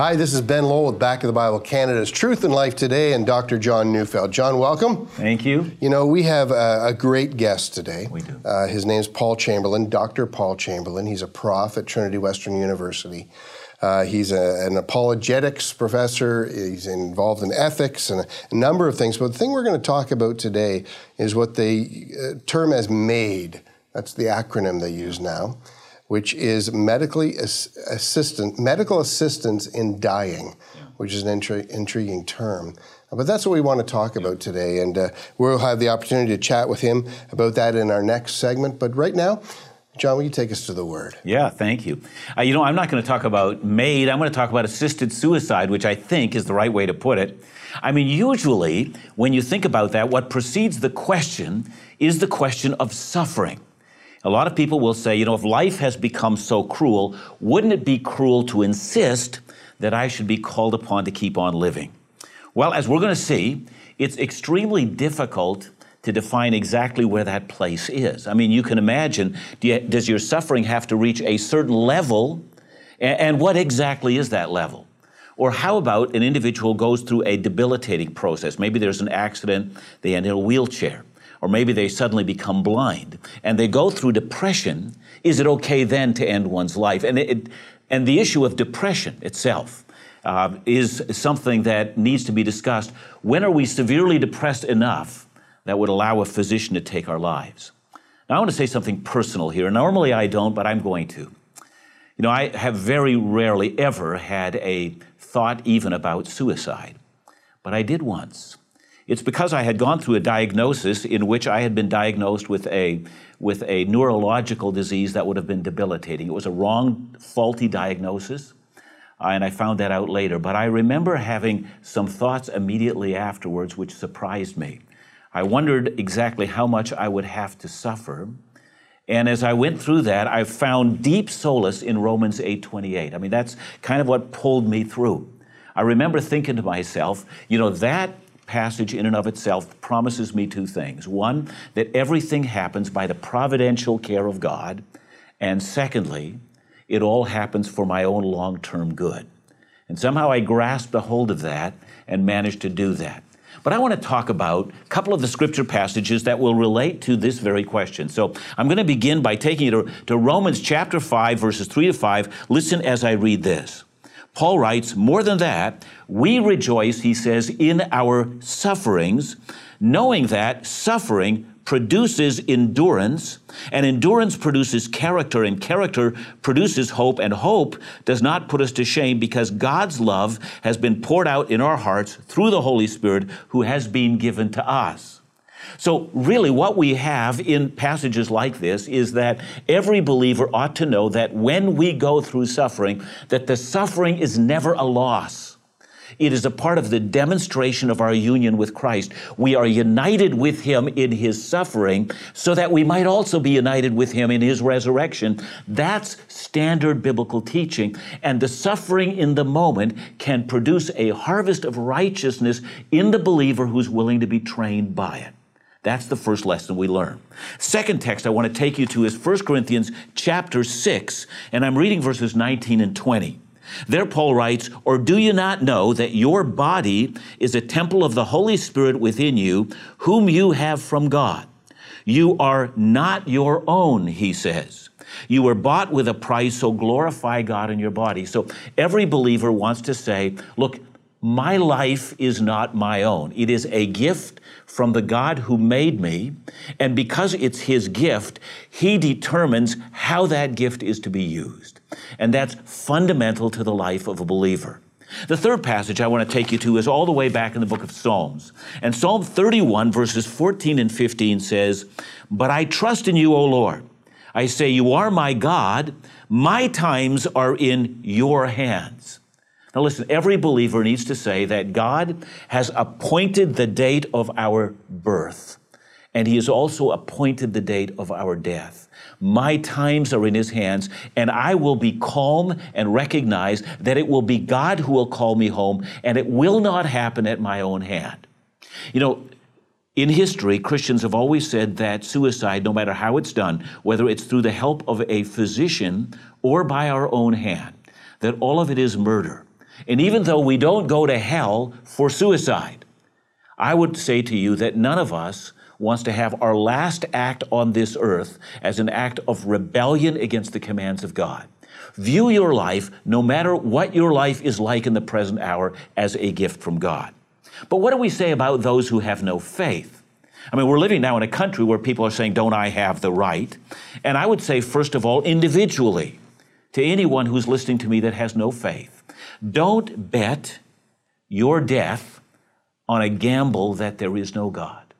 Hi, this is Ben Lowell with Back to the Bible Canada's Truth and Life Today and Dr. John Neufeld. John, welcome. Thank you. You know, we have a, a great guest today. We do. Uh, his name's Paul Chamberlain, Dr. Paul Chamberlain. He's a prof at Trinity Western University. Uh, he's a, an apologetics professor. He's involved in ethics and a number of things. But the thing we're going to talk about today is what they uh, term as MAID. That's the acronym they use now which is medically assistant, medical assistance in dying, yeah. which is an intri- intriguing term. But that's what we want to talk about today, and uh, we'll have the opportunity to chat with him about that in our next segment. But right now, John, will you take us to the word? Yeah, thank you. Uh, you know, I'm not going to talk about MAID. I'm going to talk about assisted suicide, which I think is the right way to put it. I mean, usually, when you think about that, what precedes the question is the question of suffering. A lot of people will say, you know, if life has become so cruel, wouldn't it be cruel to insist that I should be called upon to keep on living? Well, as we're going to see, it's extremely difficult to define exactly where that place is. I mean, you can imagine do you, does your suffering have to reach a certain level? And, and what exactly is that level? Or how about an individual goes through a debilitating process? Maybe there's an accident, they end in a wheelchair or maybe they suddenly become blind and they go through depression, is it okay then to end one's life? And, it, and the issue of depression itself uh, is something that needs to be discussed. When are we severely depressed enough that would allow a physician to take our lives? Now, I want to say something personal here. Normally I don't, but I'm going to. You know, I have very rarely ever had a thought even about suicide, but I did once. It's because I had gone through a diagnosis in which I had been diagnosed with a, with a neurological disease that would have been debilitating. It was a wrong, faulty diagnosis, uh, and I found that out later. But I remember having some thoughts immediately afterwards which surprised me. I wondered exactly how much I would have to suffer. And as I went through that, I found deep solace in Romans 8:28. I mean, that's kind of what pulled me through. I remember thinking to myself, you know, that passage in and of itself promises me two things. One, that everything happens by the providential care of God. And secondly, it all happens for my own long term good. And somehow I grasped a hold of that and managed to do that. But I want to talk about a couple of the scripture passages that will relate to this very question. So I'm going to begin by taking you to, to Romans chapter 5, verses 3 to 5. Listen as I read this. Paul writes, More than that, we rejoice, he says, in our sufferings, knowing that suffering produces endurance, and endurance produces character, and character produces hope, and hope does not put us to shame because God's love has been poured out in our hearts through the Holy Spirit who has been given to us. So, really, what we have in passages like this is that every believer ought to know that when we go through suffering, that the suffering is never a loss. It is a part of the demonstration of our union with Christ. We are united with Him in His suffering so that we might also be united with Him in His resurrection. That's standard biblical teaching. And the suffering in the moment can produce a harvest of righteousness in the believer who's willing to be trained by it. That's the first lesson we learn. Second text I want to take you to is 1 Corinthians chapter 6, and I'm reading verses 19 and 20. There, Paul writes, Or do you not know that your body is a temple of the Holy Spirit within you, whom you have from God? You are not your own, he says. You were bought with a price, so glorify God in your body. So every believer wants to say, Look, my life is not my own. It is a gift from the God who made me. And because it's his gift, he determines how that gift is to be used. And that's fundamental to the life of a believer. The third passage I want to take you to is all the way back in the book of Psalms. And Psalm 31, verses 14 and 15 says, But I trust in you, O Lord. I say, You are my God. My times are in your hands. Now, listen, every believer needs to say that God has appointed the date of our birth, and He has also appointed the date of our death. My times are in His hands, and I will be calm and recognize that it will be God who will call me home, and it will not happen at my own hand. You know, In history, Christians have always said that suicide, no matter how it's done, whether it's through the help of a physician or by our own hand, that all of it is murder. And even though we don't go to hell for suicide, I would say to you that none of us wants to have our last act on this earth as an act of rebellion against the commands of God. View your life, no matter what your life is like in the present hour, as a gift from God. But what do we say about those who have no faith? I mean, we're living now in a country where people are saying, Don't I have the right? And I would say, first of all, individually, to anyone who's listening to me that has no faith, don't bet your death on a gamble that there is no God.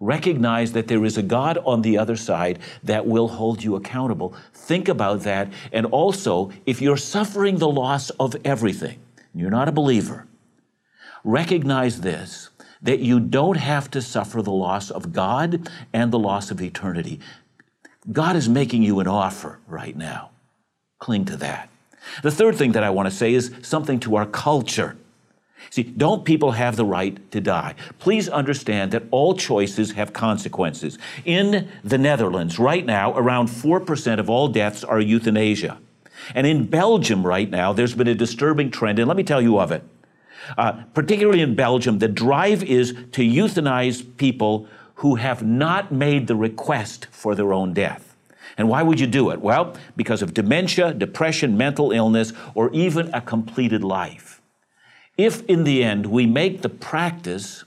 Recognize that there is a God on the other side that will hold you accountable. Think about that. And also, if you're suffering the loss of everything, you're not a believer, recognize this that you don't have to suffer the loss of God and the loss of eternity. God is making you an offer right now. Cling to that. The third thing that I want to say is something to our culture. See, don't people have the right to die? Please understand that all choices have consequences. In the Netherlands, right now, around 4% of all deaths are euthanasia. And in Belgium, right now, there's been a disturbing trend, and let me tell you of it. Uh, particularly in Belgium, the drive is to euthanize people who have not made the request for their own death. And why would you do it? Well, because of dementia, depression, mental illness, or even a completed life. If in the end we make the practice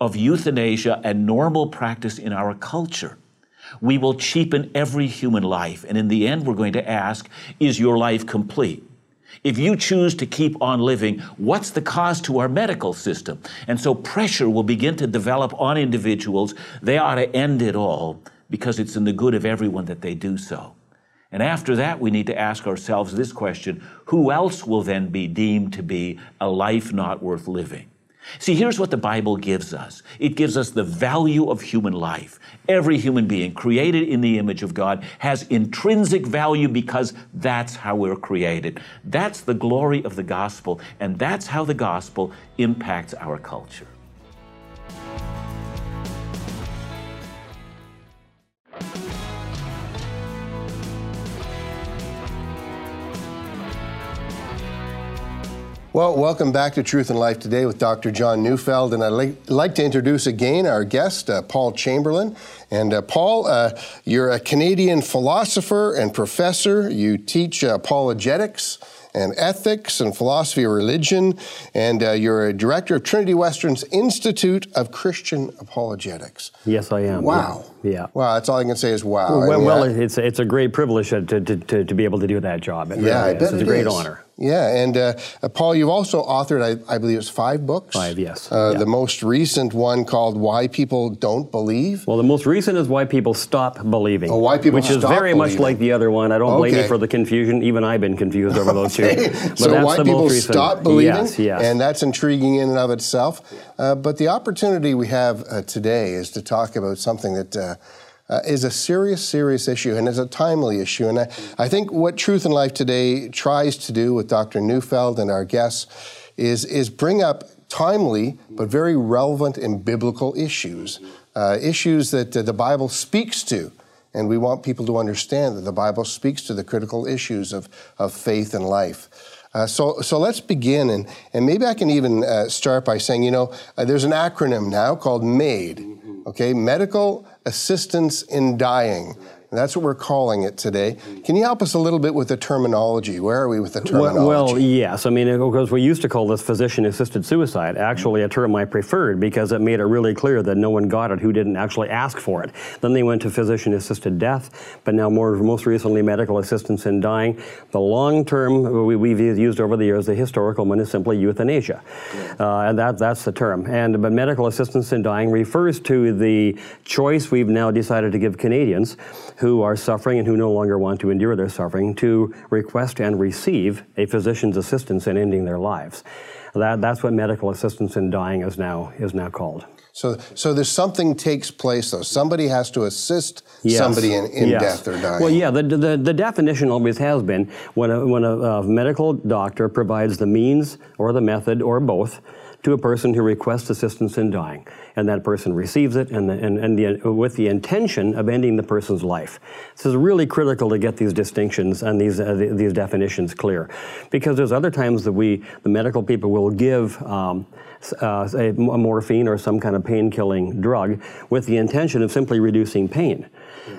of euthanasia a normal practice in our culture, we will cheapen every human life. And in the end, we're going to ask, is your life complete? If you choose to keep on living, what's the cost to our medical system? And so pressure will begin to develop on individuals. They ought to end it all because it's in the good of everyone that they do so. And after that, we need to ask ourselves this question who else will then be deemed to be a life not worth living? See, here's what the Bible gives us it gives us the value of human life. Every human being created in the image of God has intrinsic value because that's how we're created. That's the glory of the gospel, and that's how the gospel impacts our culture. Well, welcome back to Truth and Life today with Dr. John Neufeld. And I'd like, like to introduce again our guest, uh, Paul Chamberlain. And uh, Paul, uh, you're a Canadian philosopher and professor. You teach uh, apologetics and ethics and philosophy of religion. And uh, you're a director of Trinity Western's Institute of Christian Apologetics. Yes, I am. Wow. Yeah. yeah. Wow, that's all I can say is wow. Well, well it's, it's a great privilege to, to, to, to, be able to do that job. It yeah, really I bet It's it a great is. honor. Yeah, and uh, uh, Paul, you've also authored, I, I, believe it's five books. Five, yes. Uh, yeah. The most recent one called "Why People Don't Believe." Well, the most recent is "Why People Stop Believing." Oh, why people which is very believing. much like the other one. I don't blame you for the confusion. Even I've been confused over those okay. two. But so that's why the people most stop believing? Yes, yes. And that's intriguing in and of itself. Uh, but the opportunity we have uh, today is to talk about something that. Uh, is a serious, serious issue and is a timely issue. And I, I, think what Truth and Life today tries to do with Dr. Neufeld and our guests is, is bring up timely but very relevant and biblical issues, uh, issues that uh, the Bible speaks to. And we want people to understand that the Bible speaks to the critical issues of, of faith and life. Uh, so, so let's begin, and, and maybe I can even uh, start by saying, you know, uh, there's an acronym now called MAID, okay, Medical Assistance in Dying. And that's what we're calling it today. Can you help us a little bit with the terminology? Where are we with the terminology? Well, well yes. I mean, because we used to call this physician assisted suicide, actually a term I preferred because it made it really clear that no one got it who didn't actually ask for it. Then they went to physician assisted death, but now more most recently medical assistance in dying. The long term we, have used over the years, the historical one is simply euthanasia. Uh, and that, that's the term. And but medical assistance in dying refers to the choice we've now decided to give Canadians who are suffering and who no longer want to endure their suffering to request and receive a physician's assistance in ending their lives. That, that's what medical assistance in dying is now, is now called. So, so there's something takes place though. Somebody has to assist yes. somebody in, in yes. death or dying. Well, yeah. The, the, the definition always has been when a, when a, a medical doctor provides the means or the method or both to a person who requests assistance in dying, and that person receives it, and, the, and, and the, with the intention of ending the person's life. This is really critical to get these distinctions and these uh, these definitions clear, because there's other times that we, the medical people, will give. Um, uh, a, a morphine or some kind of pain killing drug with the intention of simply reducing pain.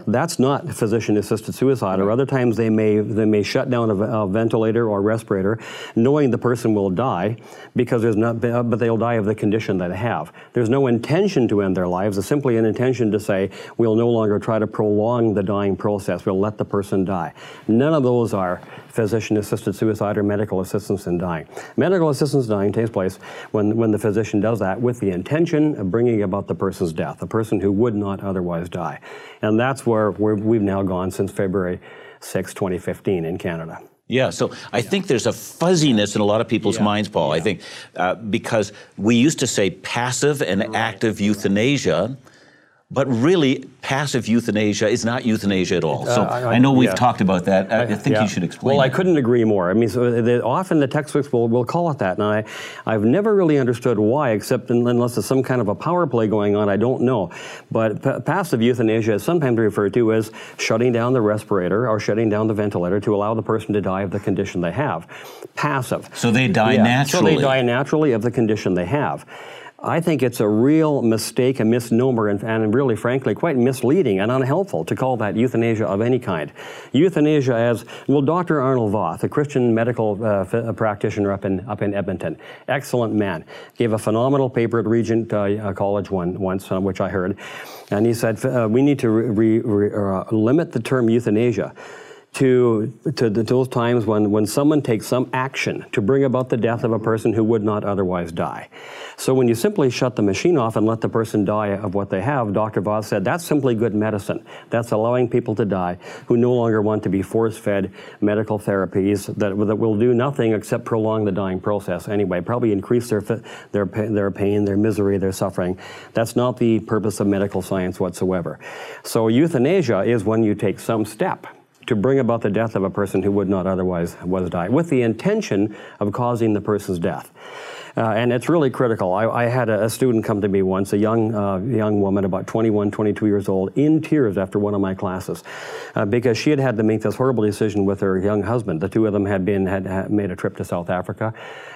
That's not physician-assisted suicide. Or other times they may they may shut down a, a, ventilator or respirator, knowing the person will die because there's not, but they'll die of the condition that they have. There's no intention to end their lives. It's simply an intention to say we'll no longer try to prolong the dying process. We'll let the person die. None of those are physician-assisted suicide or medical assistance in dying. Medical assistance in dying takes place when when the physician does that with the intention of bringing about the person's death, a person who would not otherwise die, and that's that's where we've now gone since February 6, 2015 in Canada. Yeah, so I yeah. think there's a fuzziness in a lot of people's yeah. minds, Paul. Yeah. I think uh, because we used to say passive and right. active euthanasia, but really, passive euthanasia is not euthanasia at all. So uh, I, I, know we've yeah. talked about that. I, I think yeah. you should explain. Well, I couldn't agree more. I mean, so the, often the textbooks will, will call it that, and I, I've never really understood why, except in, unless there's some kind of a power play going on. I don't know. But p- passive euthanasia is sometimes referred to as shutting down the respirator or shutting down the ventilator to allow the person to die of the condition they have. Passive. So they die yeah. naturally. So they die naturally of the condition they have. I think it's a real mistake, a misnomer, and, and, really, frankly, quite misleading and unhelpful to call that euthanasia of any kind. Euthanasia, as well, Dr. Arnold Voth, a Christian medical uh, practitioner up in up in Edmonton, excellent man, gave a phenomenal paper at Regent uh, College one, once, uh, which I heard, and he said uh, we need to re- re- uh, limit the term euthanasia to, to, to, those times when, when someone takes some action to bring about the death of a person who would not otherwise die. So when you simply shut the machine off and let the person die of what they have, Dr. Voth said that's simply good medicine. That's allowing people to die who no longer want to be force-fed medical therapies that, that will do nothing except prolong the dying process anyway, probably increase their, their, their pain, their misery, their suffering. That's not the purpose of medical science whatsoever. So euthanasia is when you take some step to bring about the death of a person who would not otherwise was die, with the intention of causing the person's death. Uh, and it's really critical. I, I had a, a, student come to me once, a young uh, young woman, about 21, 22 years old, in tears after one of my classes, uh, because she had had to make this horrible decision with her young husband. The two of them had been had, had made a trip to South Africa.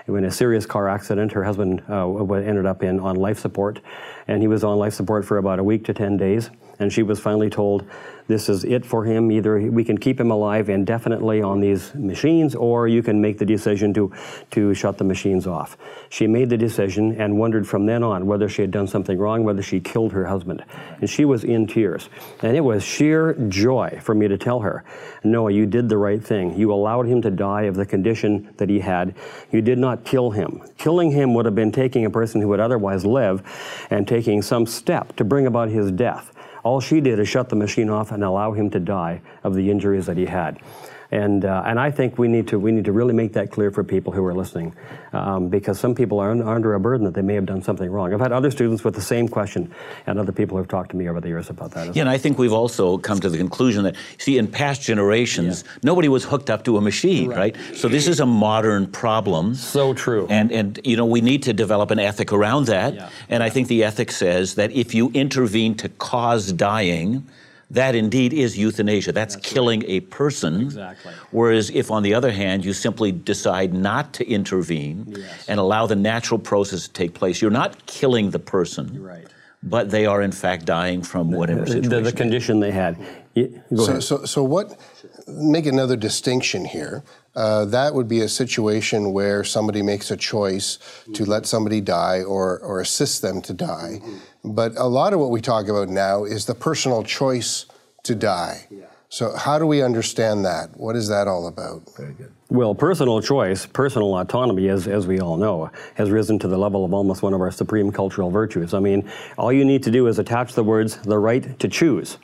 In a serious car accident, her husband uh, ended up in on life support, and he was on life support for about a week to 10 days. And she was finally told this is it for him. Either we can keep him alive indefinitely on these machines, or you can make the decision to, to shut the machines off. She made the decision and wondered from then on whether she had done something wrong, whether she killed her husband. And she was in tears. And it was sheer joy for me to tell her, no, you did the right thing. You allowed him to die of the condition that he had. You did not kill him. Killing him would have been taking a person who would otherwise live and taking some step to bring about his death. All she did is shut the machine off and allow him to die of the injuries that he had. And, uh, and I think we need, to, we need to really make that clear for people who are listening um, because some people are, un- under a burden that they may have done something wrong. I've had other students with the same question and other people have talked to me over the years about that. yeah, well. and I think we've also come to the conclusion that, see, in past generations, yeah. nobody was hooked up to a machine, right. right. So this is a modern problem. So true. And, and you know, we need to develop an ethic around that. Yeah. And I think the ethic says that if you intervene to cause dying, that indeed is euthanasia. That's, That's killing right. a person. Exactly. Whereas if, on the other hand, you simply decide not to intervene yes. and allow the natural process to take place, you're not killing the person. You're Right. But they are in fact dying from whatever situation. The, the condition they had. so, so, so what? Make another distinction here. Uh, that would be a situation where somebody makes a choice mm-hmm. to let somebody die or, or assist them to die. Mm-hmm. But a lot of what we talk about now is the personal choice to die. Yeah. So, how do we understand that? What is that all about? Very good. Well, personal choice, personal autonomy, as, as we all know, has risen to the level of almost one of our supreme cultural virtues. I mean, all you need to do is attach the words the right to choose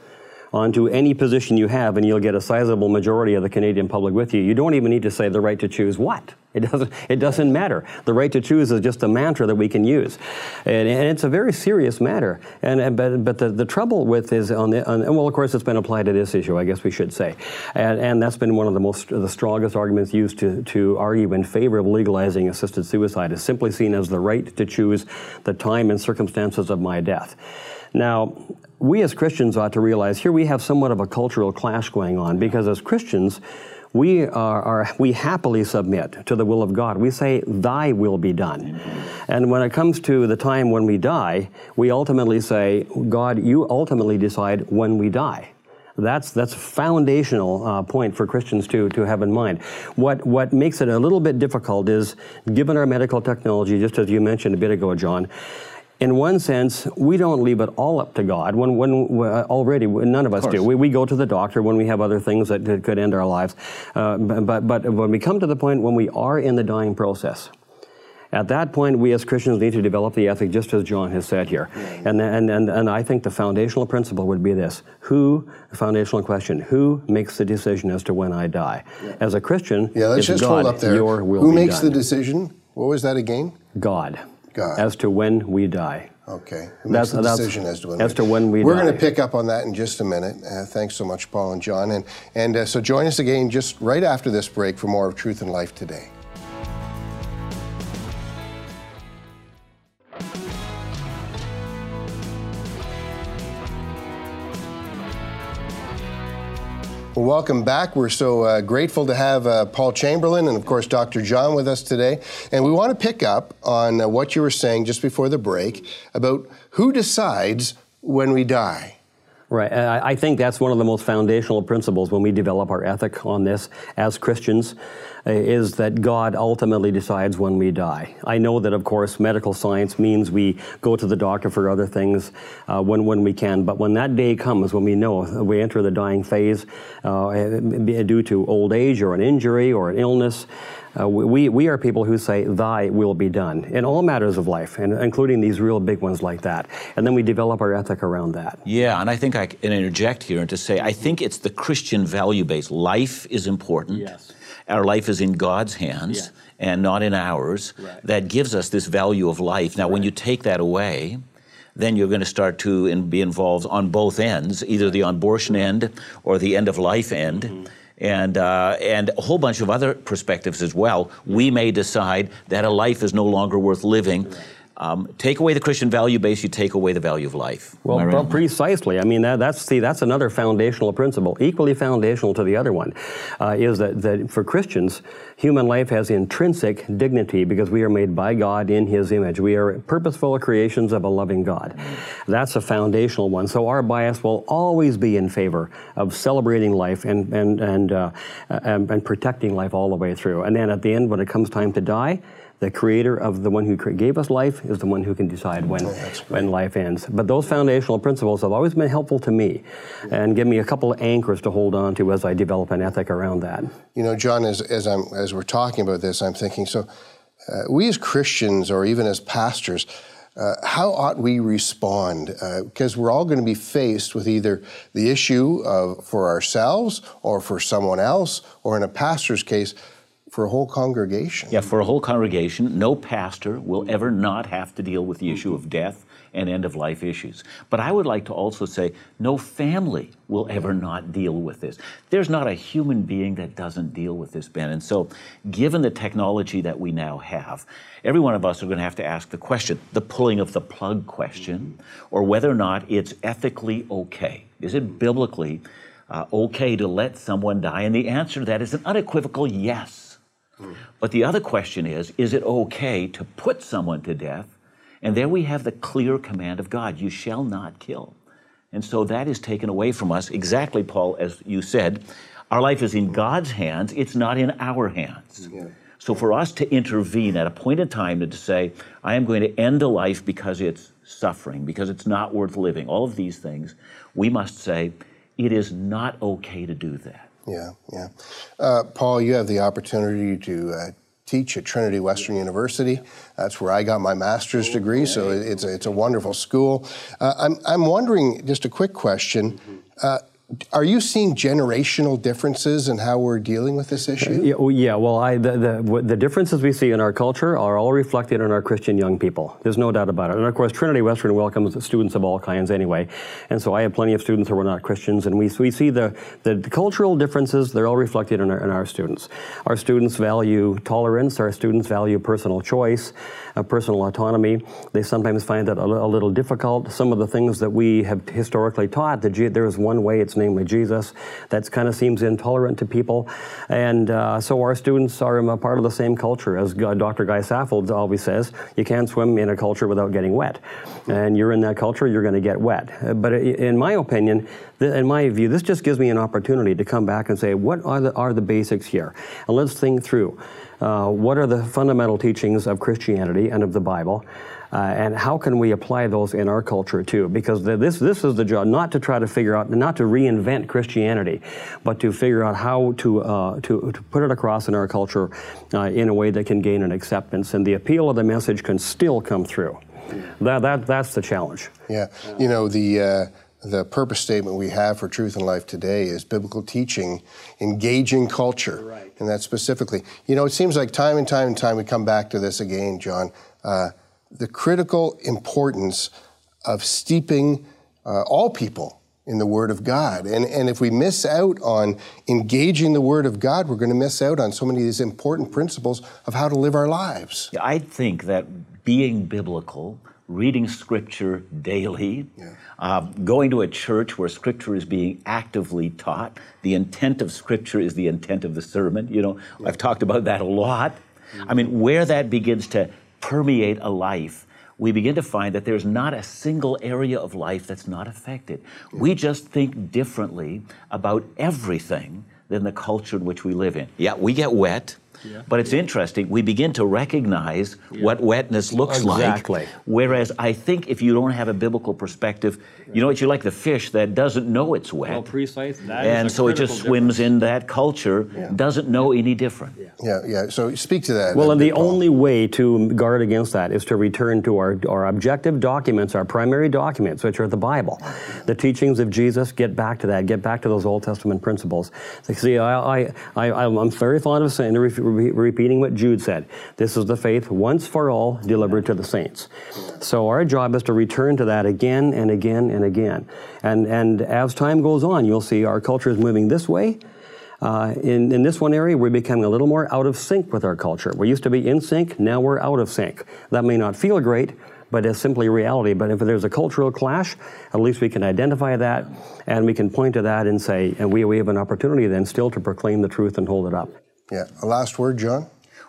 onto any position you have, and you'll get a sizable majority of the Canadian public with you. You don't even need to say the right to choose what. It doesn't, it doesn't matter. The right to choose is just a mantra that we can use. And, and it's a very serious matter. And, and but, but the, the trouble with is on the, on, well, of course, it's been applied to this issue, I guess we should say. And, and that's been one of the most, the strongest arguments used to, to argue in favor of legalizing assisted suicide is simply seen as the right to choose the time and circumstances of my death. Now, we as Christians ought to realize here we have somewhat of a cultural clash going on because as Christians, we are, are, we happily submit to the will of God. We say, "Thy will be done." And when it comes to the time when we die, we ultimately say, "God, you ultimately decide when we die." That's that's a foundational uh, point for Christians to to have in mind. What what makes it a little bit difficult is, given our medical technology, just as you mentioned a bit ago, John in one sense, we don't leave it all up to God. When, when uh, already none of us of do. We, we go to the doctor when we have other things that, that could end our lives. Uh, but, but when we come to the point when we are in the dying process, at that point, we as Christians need to develop the ethic, just as John has said here. And, and, and, and I think the foundational principle would be this who, the foundational question, who makes the decision as to when I die? Yeah. As a Christian, yeah, let's just God, hold up there. who makes done. the decision? What was that again? God. God. As to when we die. Okay. That's the decision as to when. As we, to when we. We're die. going to pick up on that in just a minute. Uh, thanks so much, Paul and John, and and uh, so join us again just right after this break for more of Truth and Life today. Well, welcome back. We're so uh, grateful to have uh, Paul Chamberlain and, of course, Dr. John with us today. And we want to pick up on uh, what you were saying just before the break about who decides when we die. Right. I think that's one of the most foundational principles when we develop our ethic on this as Christians uh, is that God ultimately decides when we die. I know that, of course, medical science means we go to the doctor for other things uh, when, when we can, but when that day comes, when we know we enter the dying phase uh, due to old age or an injury or an illness, uh, we, we are people who say, Thy will be done in all matters of life, and including these real big ones like that. And then we develop our ethic around that. Yeah, and I think I can interject here and to say, I think it's the Christian value base. Life is important. Yes. Our life is in God's hands. Yeah. And not in ours, right. that gives us this value of life. Now, right. when you take that away, then you're going to start to be involved on both ends, either the abortion end or the end of life end. Mm-hmm and uh, and a whole bunch of other perspectives as well. We may decide that a life is no longer worth living. Um, take away the Christian value base, you take away the value of life. Well, right? well precisely. I mean, that, that's see, that's another foundational principle, equally foundational to the other one, uh, is that, that for Christians, human life has intrinsic dignity because we are made by God in His image. We are purposeful creations of a loving God. That's a foundational one. So our bias will always be in favor of celebrating life and and and, uh, and, and protecting life all the way through. And then at the end, when it comes time to die the creator of the one who gave us life is the one who can decide when, when life ends. But those foundational principles have always been helpful to me and give me a couple of anchors to hold on to as I develop an ethic around that. You know, John, as, as, I'm, as we're talking about this, I'm thinking so uh, we as Christians or even as pastors, uh, how ought we respond? Because uh, we're all going to be faced with either the issue of for ourselves or for someone else, or in a pastor's case, for a whole congregation. Yeah, for a whole congregation, no pastor will ever not have to deal with the issue of death and end of life issues. But I would like to also say no family will ever not deal with this. There's not a human being that doesn't deal with this, Ben. And so, given the technology that we now have, every one of us are going to have to ask the question, the pulling of the plug question, or whether or not it's ethically okay. Is it biblically uh, okay to let someone die? And the answer to that is an unequivocal yes. But the other question is is it okay to put someone to death? And there we have the clear command of God you shall not kill. And so that is taken away from us, exactly, Paul, as you said. Our life is in God's hands, it's not in our hands. Yeah. So for us to intervene at a point in time and to say, I am going to end a life because it's suffering, because it's not worth living, all of these things, we must say, it is not okay to do that. Yeah, yeah. Uh, Paul, you have the opportunity to uh, teach at Trinity Western University. That's where I got my master's degree, so it's a, it's a wonderful school. Uh, I'm, I'm wondering, just a quick question. Are you seeing generational differences in how we're dealing with this issue? Yeah, well, yeah, well I, the, the, the, differences we see in our culture are all reflected in our Christian young people. There's no doubt about it. And of course, Trinity Western welcomes students of all kinds anyway. And so I have plenty of students who are not Christians, and we, we see the, the, the cultural differences, they're all reflected in our, in our students. Our students value tolerance, our students value personal choice, uh, personal autonomy. They sometimes find that a, a, little difficult. Some of the things that we have historically taught, that there is one way, it's namely Jesus, that kind of seems intolerant to people. And uh, so our students are a part of the same culture. As Dr. Guy Saffold always says, you can't swim in a culture without getting wet. And you're in that culture, you're going to get wet. But in my opinion, in my view, this just gives me an opportunity to come back and say, what are the, are the basics here? And let's think through. Uh, what are the fundamental teachings of Christianity and of the Bible? Uh, and how can we apply those in our culture too? Because the, this, this is the job, not to try to figure out, not to reinvent Christianity, but to figure out how to, uh, to, to, put it across in our culture uh, in a way that can gain an acceptance. And the appeal of the message can still come through. That, that, that's the challenge. Yeah. You know, the uh, the purpose statement we have for Truth and Life today is biblical teaching, engaging culture. Right. And that specifically. You know, it seems like time and time and time we come back to this again, John. Uh, the critical importance of steeping uh, all people in the Word of God. And, and if we miss out on engaging the Word of God, we're going to miss out on so many of these important principles of how to live our lives. I think that being biblical reading scripture daily, yeah. uh, going to a church where scripture is being actively taught. The intent of scripture is the intent of the sermon. You know, yeah. I've talked about that a lot. Mm-hmm. I mean, where that begins to permeate a life, we begin to find that there's not a single area of life that's not affected. We just think differently about everything than the culture in which we live in. Yeah, we get wet. Yeah. But it's interesting. We begin to recognize yeah. what wetness looks exactly. like. Whereas I think if you don't have a biblical perspective, you know, what you like the fish that doesn't know it's wet. Well, precise. That and so it just swims in that culture, yeah. doesn't know any different. Yeah. yeah, So speak to that. Well, and the Paul. Uh, only way to guard against that is to return to our, our objective documents, our primary documents, which are the Bible. The teachings of Jesus, get back to that. Get back to those Old Testament principles. See, I, I, I, I'm very fond of saying, re- repeating what Jude said. This is the faith once for all delivered to the saints. So our job is to return to that again and again and again. And, and as time goes on, you'll see our culture is moving this way. Uh, in, in this one area, we're becoming a little more out of sync with our culture. We used to be in sync, now we're out of sync. That may not feel great, but it's simply reality. But if there's a cultural clash, at least we can identify that and we can point to that and say, and we, we have an opportunity then still to proclaim the truth and hold it up. Yeah. A last word, John?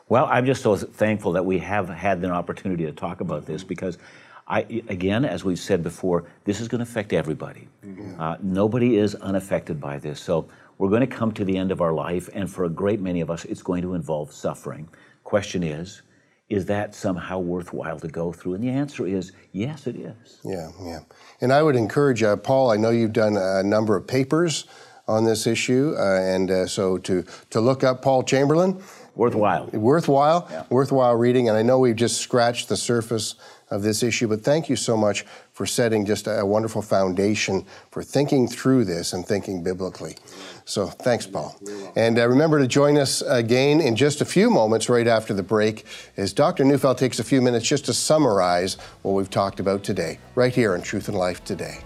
Well, I'm just so thankful that we have had an opportunity to talk about this because I, again, as we've said before, this is going to affect everybody. Mm-hmm. Uh, nobody is unaffected by this. So we're going to come to the end of our life, and for a great many of us, it's going to involve suffering. Question is, is that somehow worthwhile to go through? And the answer is yes, it is. Yeah, yeah. And I would encourage uh, Paul. I know you've done a number of papers on this issue. Uh, and uh, so to, to look up Paul Chamberlain. Worthwhile. Worthwhile. Yeah. Worthwhile reading. And I know we've just scratched the surface of this issue, but thank you so much for setting just a, wonderful foundation for thinking through this and thinking biblically. So thanks, Paul. And uh, remember to join us again in just a few moments right after the break as Dr. Neufeld takes a few minutes just to summarize what we've talked about today, right here on Truth and Life Today.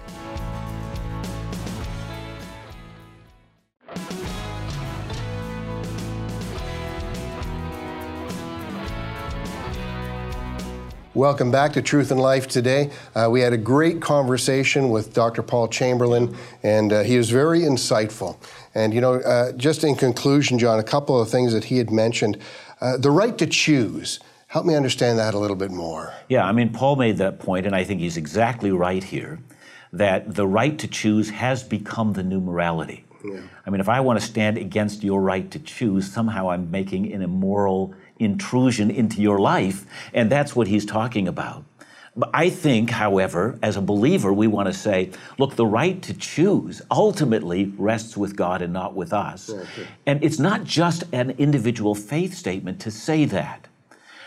Welcome back to Truth and Life today. Uh, we had a great conversation with Dr. Paul Chamberlain, and uh, he was very insightful. And, you know, uh, just in conclusion, John, a couple of things that he had mentioned. Uh, the right to choose. Help me understand that a little bit more. Yeah, I mean, Paul made that point, and I think he's exactly right here that the right to choose has become the new morality. Yeah. I mean, if I want to stand against your right to choose, somehow I'm making an immoral intrusion into your life. And that's what he's talking about. But I think, however, as a believer, we want to say, look, the right to choose ultimately rests with God and not with us. And it's not just an individual faith statement to say that.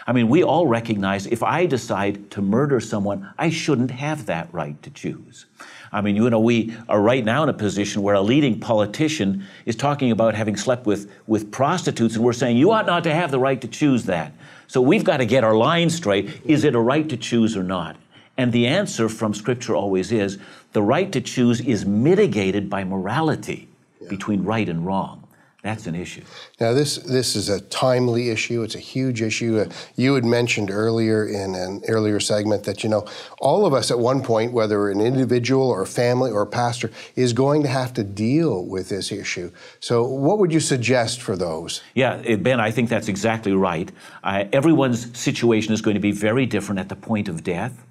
I mean, we all recognize if I decide to murder someone, I shouldn't have that right to choose. I mean, you know, we are right now in a position where a leading politician is talking about having slept with, with prostitutes, and we're saying you ought not to have the right to choose that. So we've got to get our line straight. Is it a right to choose or not? And the answer from Scripture always is the right to choose is mitigated by morality yeah. between right and wrong. That's an issue. Now, this this is a timely issue. It's a huge issue. Uh, you had mentioned earlier in an earlier segment that you know all of us at one point, whether an individual or a family or a pastor, is going to have to deal with this issue. So, what would you suggest for those? Yeah, Ben, I think that's exactly right. Uh, everyone's situation is going to be very different at the point of death.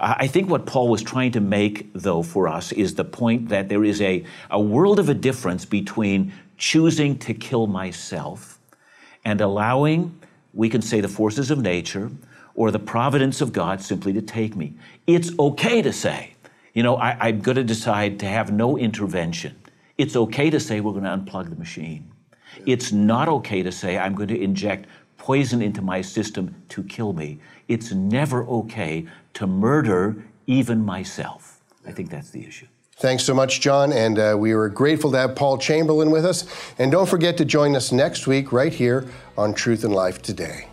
I think what Paul was trying to make, though, for us is the point that there is a, a world of a difference between choosing to kill myself and allowing, we can say, the forces of nature or the providence of God simply to take me. It's okay to say, you know, I, am going to decide to have no intervention. It's okay to say we're going to unplug the machine. It's not okay to say I'm going to inject poison into my system to kill me. It's never okay to murder even myself. I think that's the issue. Thanks so much, John, and uh, we were grateful to have Paul Chamberlain with us. And don't forget to join us next week right here on Truth and Life Today.